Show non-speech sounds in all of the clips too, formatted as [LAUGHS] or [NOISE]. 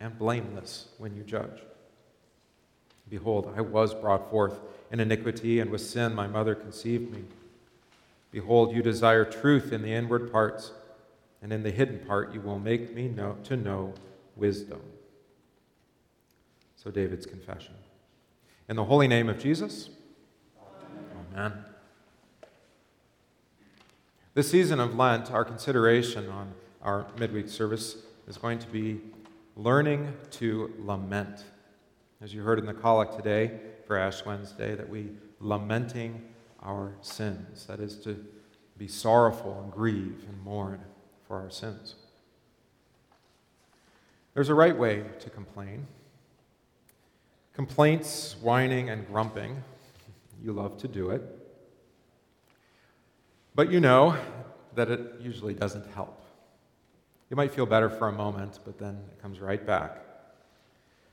and blameless when you judge. Behold, I was brought forth in iniquity, and with sin my mother conceived me. Behold, you desire truth in the inward parts, and in the hidden part you will make me know, to know wisdom. So, David's confession. In the holy name of Jesus, Amen. Amen. This season of Lent, our consideration on our midweek service is going to be learning to lament. As you heard in the collect today for Ash Wednesday, that we lamenting our sins. That is to be sorrowful and grieve and mourn for our sins. There's a right way to complain. Complaints, whining, and grumping, you love to do it. But you know that it usually doesn't help. You might feel better for a moment, but then it comes right back.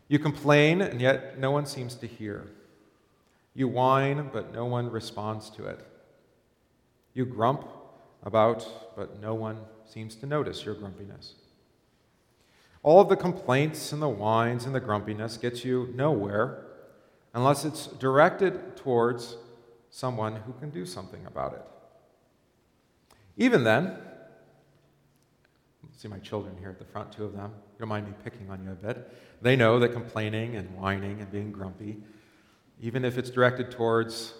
You complain, and yet no one seems to hear. You whine, but no one responds to it. You grump about, but no one seems to notice your grumpiness. All of the complaints and the whines and the grumpiness gets you nowhere unless it's directed towards someone who can do something about it. Even then, see my children here at the front, two of them. You don't mind me picking on you a bit. They know that complaining and whining and being grumpy, even if it's directed towards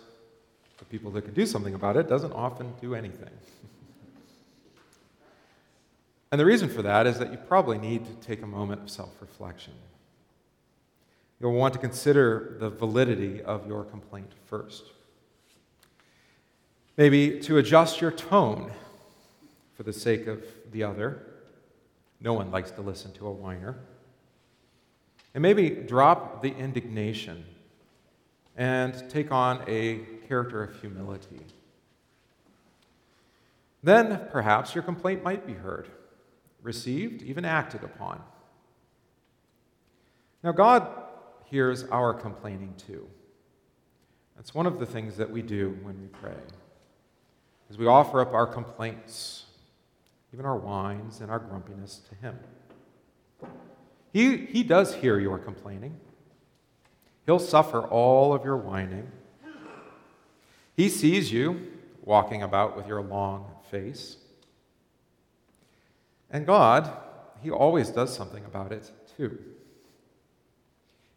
the people that can do something about it, doesn't often do anything. [LAUGHS] and the reason for that is that you probably need to take a moment of self reflection. You'll want to consider the validity of your complaint first. Maybe to adjust your tone for the sake of the other no one likes to listen to a whiner. And maybe drop the indignation and take on a character of humility. Then perhaps your complaint might be heard, received, even acted upon. Now, God hears our complaining too. That's one of the things that we do when we pray. Is we offer up our complaints even our whines and our grumpiness to Him. He, he does hear your complaining. He'll suffer all of your whining. He sees you walking about with your long face. And God, He always does something about it too.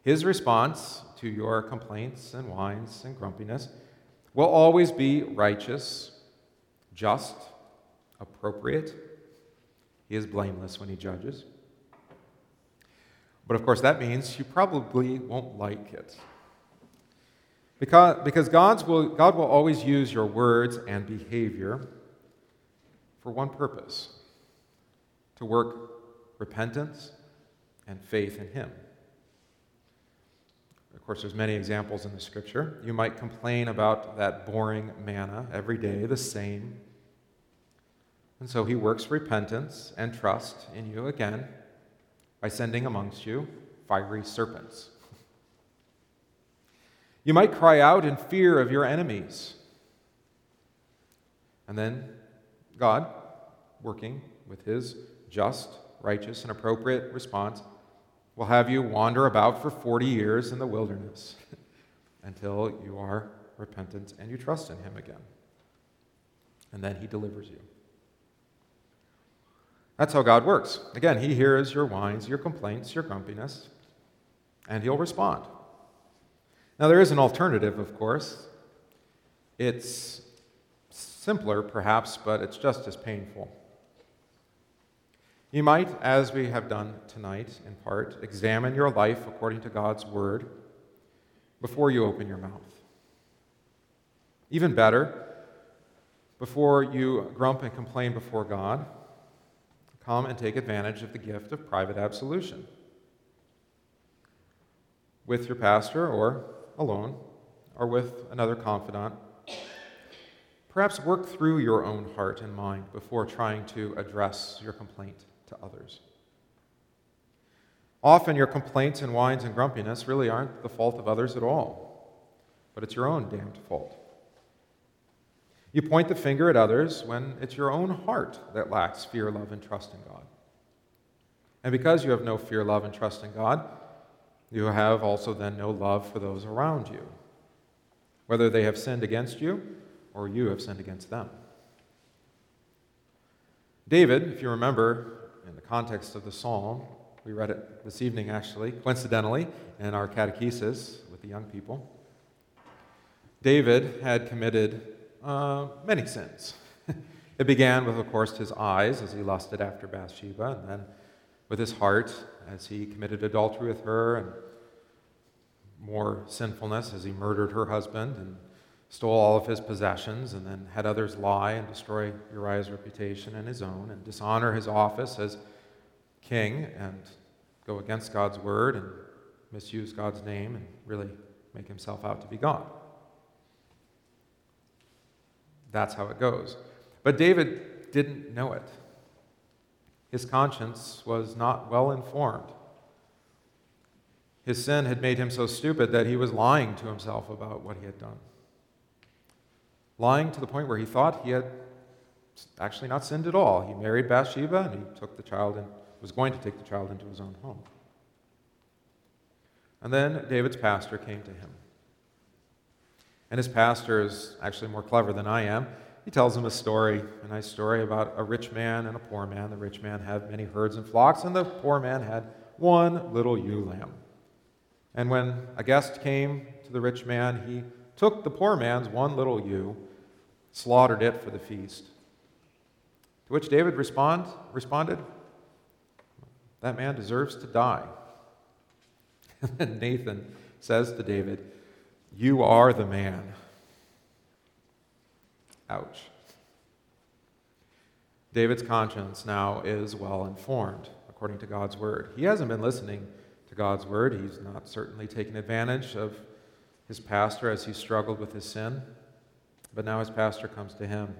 His response to your complaints and whines and grumpiness will always be righteous, just, appropriate. He is blameless when he judges. But of course, that means you probably won't like it. Because, because God's will, God will always use your words and behavior for one purpose to work repentance and faith in Him. Of course, there's many examples in the scripture. You might complain about that boring manna every day, the same, and so he works repentance and trust in you again by sending amongst you fiery serpents. You might cry out in fear of your enemies. And then God, working with his just, righteous, and appropriate response, will have you wander about for 40 years in the wilderness [LAUGHS] until you are repentant and you trust in him again. And then he delivers you. That's how God works. Again, He hears your whines, your complaints, your grumpiness, and He'll respond. Now, there is an alternative, of course. It's simpler, perhaps, but it's just as painful. You might, as we have done tonight in part, examine your life according to God's Word before you open your mouth. Even better, before you grump and complain before God, come and take advantage of the gift of private absolution. with your pastor or alone or with another confidant. Perhaps work through your own heart and mind before trying to address your complaint to others. Often, your complaints and whines and grumpiness really aren't the fault of others at all, but it's your own damned fault. You point the finger at others when it's your own heart that lacks fear, love, and trust in God. And because you have no fear, love, and trust in God, you have also then no love for those around you, whether they have sinned against you or you have sinned against them. David, if you remember, in the context of the psalm, we read it this evening actually, coincidentally, in our catechesis with the young people. David had committed uh, many sins. [LAUGHS] it began with, of course, his eyes as he lusted after Bathsheba, and then with his heart as he committed adultery with her, and more sinfulness as he murdered her husband and stole all of his possessions, and then had others lie and destroy Uriah's reputation and his own, and dishonor his office as king, and go against God's word and misuse God's name and really make himself out to be God. That's how it goes. But David didn't know it. His conscience was not well informed. His sin had made him so stupid that he was lying to himself about what he had done. Lying to the point where he thought he had actually not sinned at all. He married Bathsheba and he took the child and was going to take the child into his own home. And then David's pastor came to him. And his pastor is actually more clever than I am. He tells him a story, a nice story about a rich man and a poor man. The rich man had many herds and flocks, and the poor man had one little ewe lamb. And when a guest came to the rich man, he took the poor man's one little ewe, slaughtered it for the feast. To which David respond, responded, That man deserves to die. [LAUGHS] And Nathan says to David, You are the man. Ouch. David's conscience now is well informed according to God's word. He hasn't been listening to God's word. He's not certainly taken advantage of his pastor as he struggled with his sin. But now his pastor comes to him.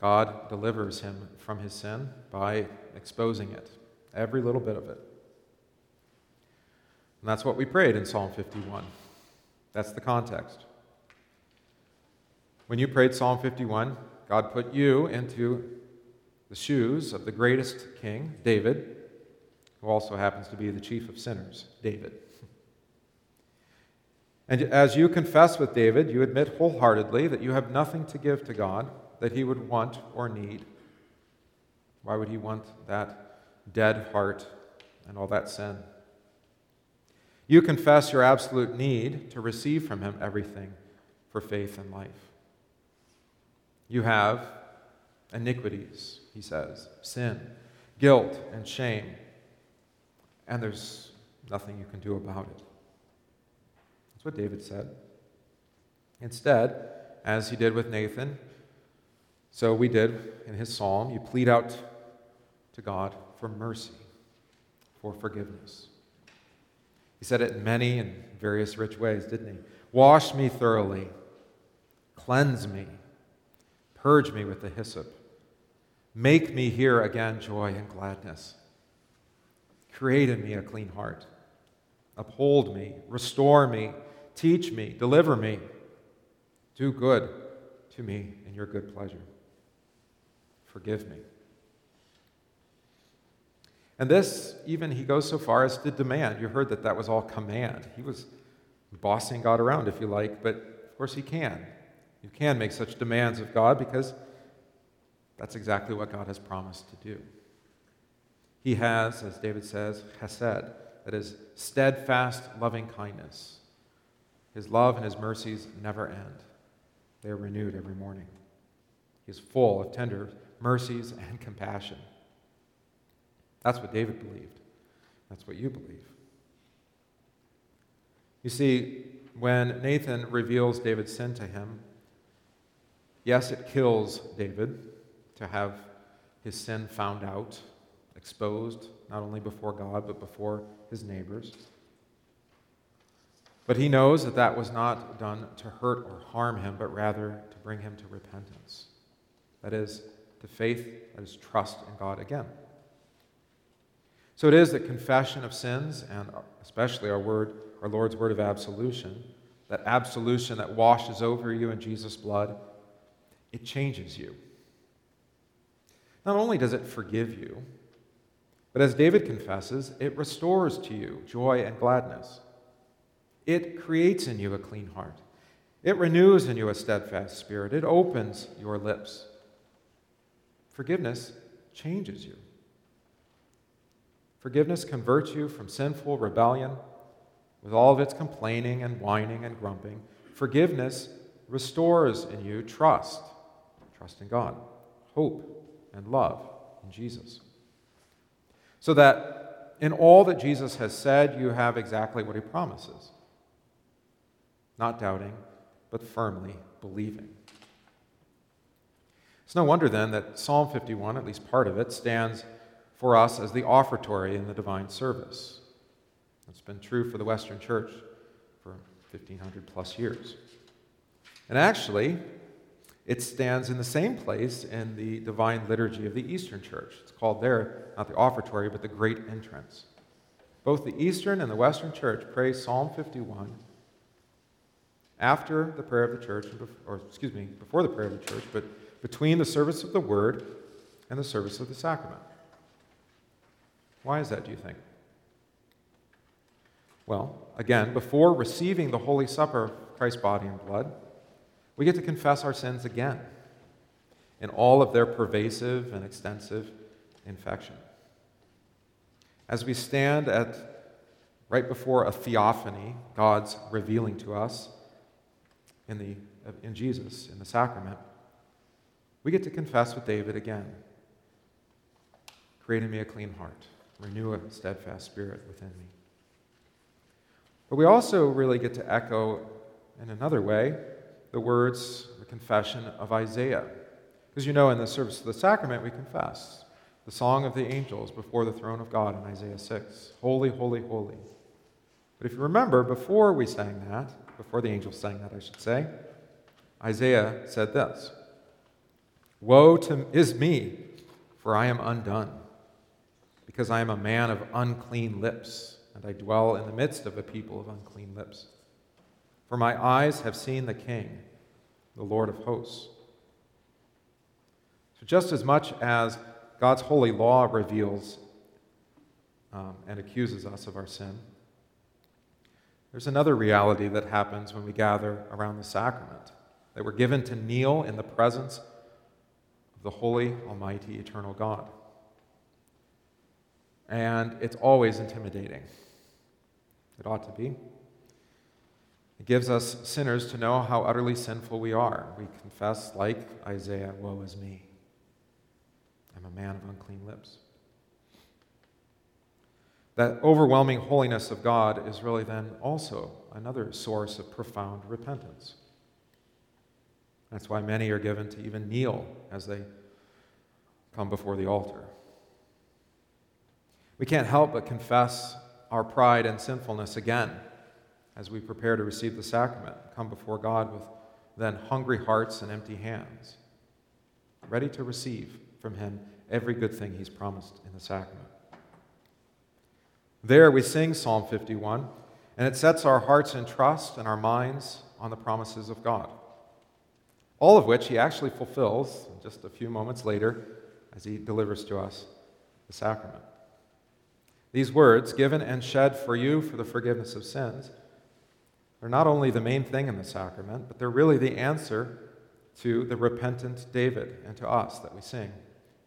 God delivers him from his sin by exposing it, every little bit of it. And that's what we prayed in Psalm 51. That's the context. When you prayed Psalm 51, God put you into the shoes of the greatest king, David, who also happens to be the chief of sinners, David. And as you confess with David, you admit wholeheartedly that you have nothing to give to God that he would want or need. Why would he want that dead heart and all that sin? You confess your absolute need to receive from him everything for faith and life. You have iniquities, he says, sin, guilt, and shame, and there's nothing you can do about it. That's what David said. Instead, as he did with Nathan, so we did in his psalm, you plead out to God for mercy, for forgiveness. He said it in many and various rich ways, didn't he? Wash me thoroughly, cleanse me Purge me with the hyssop. Make me hear again joy and gladness. Create in me a clean heart. Uphold me, restore me, teach me, deliver me. Do good to me in your good pleasure. Forgive me. And this, even he goes so far as to demand. You heard that that was all command. He was bossing God around, if you like, but of course he can. You can make such demands of God because that's exactly what God has promised to do. He has, as David says, chesed, that is, steadfast loving kindness. His love and his mercies never end, they are renewed every morning. He is full of tender mercies and compassion. That's what David believed. That's what you believe. You see, when Nathan reveals David's sin to him, Yes, it kills David to have his sin found out, exposed, not only before God, but before his neighbors. But he knows that that was not done to hurt or harm him, but rather to bring him to repentance. That is, to faith, that is, trust in God again. So it is that confession of sins, and especially our word, our Lord's word of absolution, that absolution that washes over you in Jesus' blood, it changes you. Not only does it forgive you, but as David confesses, it restores to you joy and gladness. It creates in you a clean heart. It renews in you a steadfast spirit. It opens your lips. Forgiveness changes you. Forgiveness converts you from sinful rebellion with all of its complaining and whining and grumping. Forgiveness restores in you trust, trust in God, hope, and love in Jesus. So that in all that Jesus has said, you have exactly what he promises not doubting, but firmly believing. It's no wonder then that Psalm 51, at least part of it, stands for us as the offertory in the divine service. That's been true for the Western Church for 1500 plus years. And actually, it stands in the same place in the divine liturgy of the Eastern Church. It's called there, not the offertory, but the great entrance. Both the Eastern and the Western Church pray Psalm 51 after the prayer of the church, or excuse me, before the prayer of the church, but between the service of the word and the service of the sacrament. Why is that, do you think? Well, again, before receiving the Holy Supper Christ's body and blood, we get to confess our sins again in all of their pervasive and extensive infection. As we stand at right before a theophany, God's revealing to us in, the, in Jesus, in the sacrament, we get to confess with David again Create in me a clean heart, renew a steadfast spirit within me. But we also really get to echo in another way the words, the confession of Isaiah. Because you know, in the service of the sacrament, we confess the song of the angels before the throne of God in Isaiah 6 Holy, holy, holy. But if you remember, before we sang that, before the angels sang that, I should say, Isaiah said this Woe to is me, for I am undone, because I am a man of unclean lips, and I dwell in the midst of a people of unclean lips. For my eyes have seen the King, the Lord of hosts. So, just as much as God's holy law reveals um, and accuses us of our sin, there's another reality that happens when we gather around the sacrament that we're given to kneel in the presence of the holy, almighty, eternal God. And it's always intimidating. It ought to be. It gives us sinners to know how utterly sinful we are. We confess, like Isaiah, Woe is me. I'm a man of unclean lips. That overwhelming holiness of God is really then also another source of profound repentance. That's why many are given to even kneel as they come before the altar. We can't help but confess our pride and sinfulness again as we prepare to receive the sacrament, come before God with then hungry hearts and empty hands, ready to receive from Him every good thing He's promised in the sacrament. There we sing Psalm 51, and it sets our hearts in trust and our minds on the promises of God all of which he actually fulfills just a few moments later as he delivers to us the sacrament. These words, given and shed for you for the forgiveness of sins, are not only the main thing in the sacrament, but they're really the answer to the repentant David and to us that we sing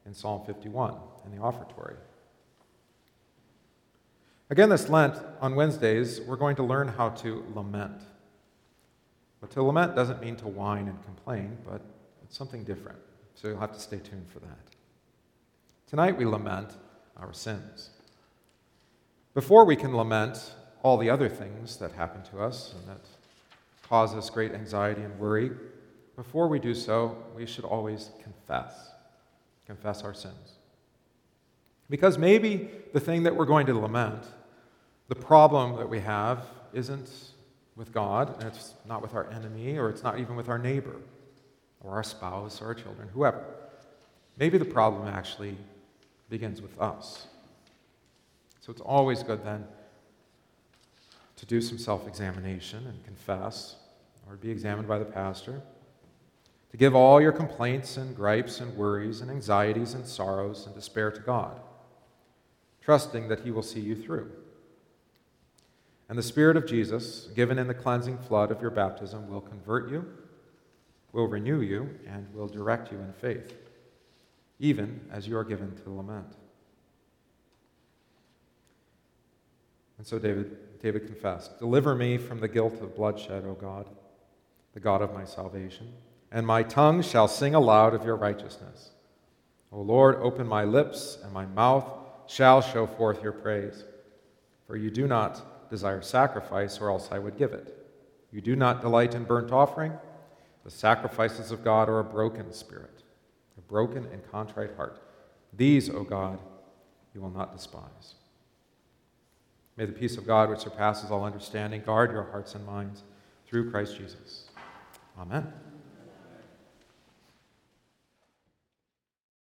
in Psalm 51 in the offertory. Again, this Lent, on Wednesdays, we're going to learn how to lament. But to lament doesn't mean to whine and complain, but it's something different. So you'll have to stay tuned for that. Tonight we lament our sins. Before we can lament all the other things that happen to us and that cause us great anxiety and worry, before we do so, we should always confess. Confess our sins. Because maybe the thing that we're going to lament, the problem that we have, isn't with God, and it's not with our enemy, or it's not even with our neighbor, or our spouse, or our children, whoever. Maybe the problem actually begins with us. So it's always good then to do some self examination and confess, or be examined by the pastor, to give all your complaints and gripes and worries and anxieties and sorrows and despair to God, trusting that He will see you through. And the Spirit of Jesus, given in the cleansing flood of your baptism, will convert you, will renew you, and will direct you in faith, even as you are given to lament. And so David, David confessed Deliver me from the guilt of bloodshed, O God, the God of my salvation, and my tongue shall sing aloud of your righteousness. O Lord, open my lips, and my mouth shall show forth your praise. For you do not desire sacrifice, or else I would give it. You do not delight in burnt offering. The sacrifices of God are a broken spirit, a broken and contrite heart. These, O God, you will not despise. May the peace of God, which surpasses all understanding, guard your hearts and minds through Christ Jesus. Amen.